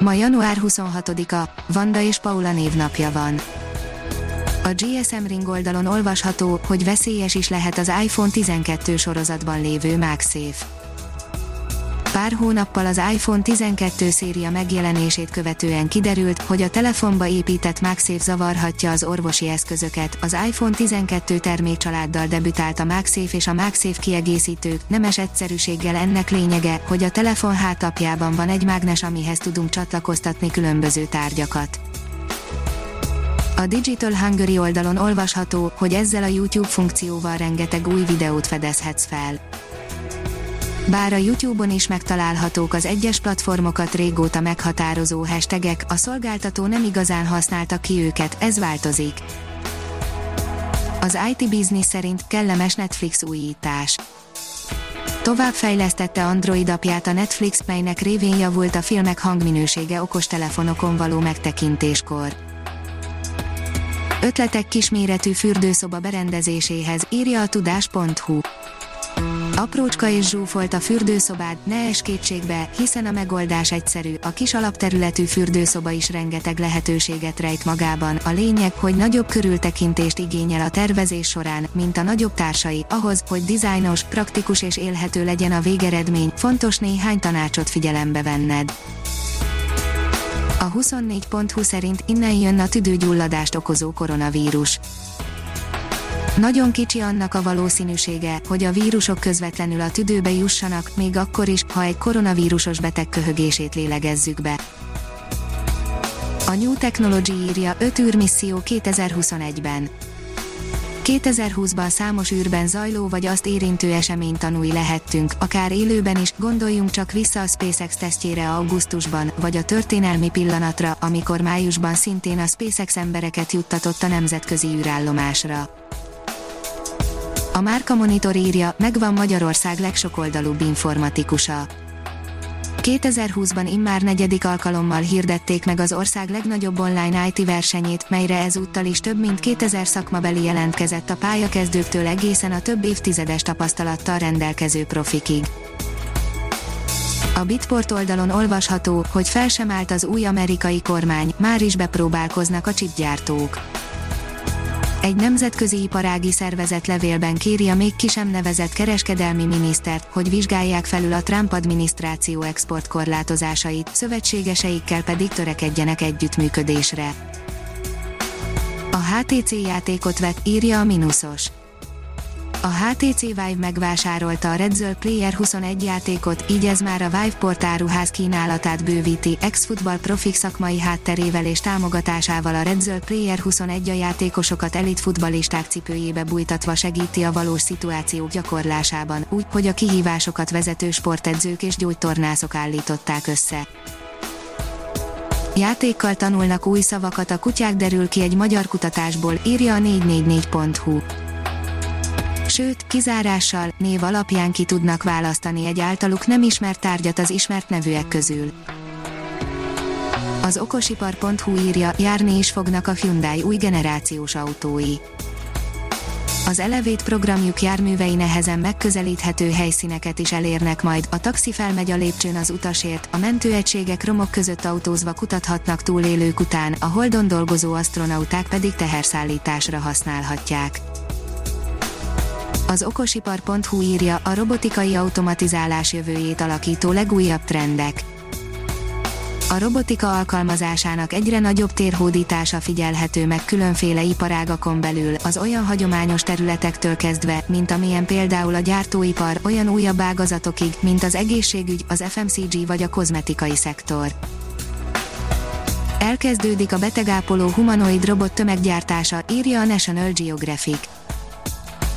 Ma január 26-a, Vanda és Paula névnapja van. A GSM Ring oldalon olvasható, hogy veszélyes is lehet az iPhone 12 sorozatban lévő MagSafe. Pár hónappal az iPhone 12 széria megjelenését követően kiderült, hogy a telefonba épített MagSafe zavarhatja az orvosi eszközöket. Az iPhone 12 termékcsaláddal debütált a MagSafe és a MagSafe kiegészítők. Nemes egyszerűséggel ennek lényege, hogy a telefon hátapjában van egy mágnes, amihez tudunk csatlakoztatni különböző tárgyakat. A Digital Hungary oldalon olvasható, hogy ezzel a YouTube funkcióval rengeteg új videót fedezhetsz fel. Bár a YouTube-on is megtalálhatók az egyes platformokat régóta meghatározó hashtagek, a szolgáltató nem igazán használta ki őket, ez változik. Az IT Business szerint kellemes Netflix újítás. Továbbfejlesztette Android apját a Netflix, melynek révén javult a filmek hangminősége okostelefonokon való megtekintéskor. Ötletek kisméretű fürdőszoba berendezéséhez, írja a tudás.hu. Aprócska és zsúfolt a fürdőszobád, ne es kétségbe, hiszen a megoldás egyszerű, a kis alapterületű fürdőszoba is rengeteg lehetőséget rejt magában, a lényeg, hogy nagyobb körültekintést igényel a tervezés során, mint a nagyobb társai, ahhoz, hogy dizájnos, praktikus és élhető legyen a végeredmény, fontos néhány tanácsot figyelembe venned. A 24.20 szerint innen jön a tüdőgyulladást okozó koronavírus. Nagyon kicsi annak a valószínűsége, hogy a vírusok közvetlenül a tüdőbe jussanak, még akkor is, ha egy koronavírusos beteg köhögését lélegezzük be. A New Technology írja 5 űrmisszió 2021-ben. 2020-ban számos űrben zajló vagy azt érintő esemény tanúi lehettünk, akár élőben is, gondoljunk csak vissza a SpaceX tesztjére augusztusban, vagy a történelmi pillanatra, amikor májusban szintén a SpaceX embereket juttatott a nemzetközi űrállomásra. A Márka Monitor írja, megvan Magyarország legsokoldalúbb informatikusa. 2020-ban immár negyedik alkalommal hirdették meg az ország legnagyobb online IT versenyét, melyre ezúttal is több mint 2000 szakmabeli jelentkezett a pályakezdőktől egészen a több évtizedes tapasztalattal rendelkező profikig. A Bitport oldalon olvasható, hogy fel sem állt az új amerikai kormány, már is bepróbálkoznak a chipgyártók egy nemzetközi iparági szervezet levélben kéri a még ki sem nevezett kereskedelmi minisztert, hogy vizsgálják felül a Trump adminisztráció exportkorlátozásait, szövetségeseikkel pedig törekedjenek együttműködésre. A HTC játékot vett, írja a Minusos. A HTC Vive megvásárolta a Redzöl Player 21 játékot, így ez már a Vive portáruház kínálatát bővíti, ex-futball profik szakmai hátterével és támogatásával a Redzöl Player 21 a játékosokat elit futballisták cipőjébe bújtatva segíti a valós szituációk gyakorlásában, úgy, hogy a kihívásokat vezető sportedzők és gyógytornászok állították össze. Játékkal tanulnak új szavakat a kutyák derül ki egy magyar kutatásból, írja a 444.hu sőt, kizárással, név alapján ki tudnak választani egy általuk nem ismert tárgyat az ismert nevűek közül. Az okosipar.hu írja, járni is fognak a Hyundai új generációs autói. Az Elevét programjuk járművei nehezen megközelíthető helyszíneket is elérnek majd, a taxi felmegy a lépcsőn az utasért, a mentőegységek romok között autózva kutathatnak túlélők után, a holdon dolgozó astronauták pedig teherszállításra használhatják. Az okosipar.hu írja a robotikai automatizálás jövőjét alakító legújabb trendek. A robotika alkalmazásának egyre nagyobb térhódítása figyelhető meg különféle iparágakon belül, az olyan hagyományos területektől kezdve, mint amilyen például a gyártóipar, olyan újabb ágazatokig, mint az egészségügy, az FMCG vagy a kozmetikai szektor. Elkezdődik a betegápoló humanoid robot tömeggyártása, írja a National Geographic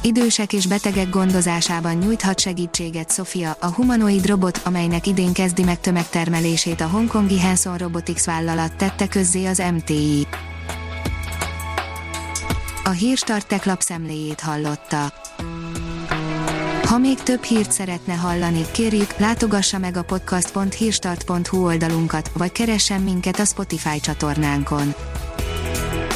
Idősek és betegek gondozásában nyújthat segítséget Sofia, a humanoid robot, amelynek idén kezdi meg tömegtermelését a hongkongi Hanson Robotics vállalat tette közzé az MTI. A Hírstart tech lapszemléjét hallotta. Ha még több hírt szeretne hallani, kérjük, látogassa meg a podcast.hírstart.hu oldalunkat, vagy keressen minket a Spotify csatornánkon.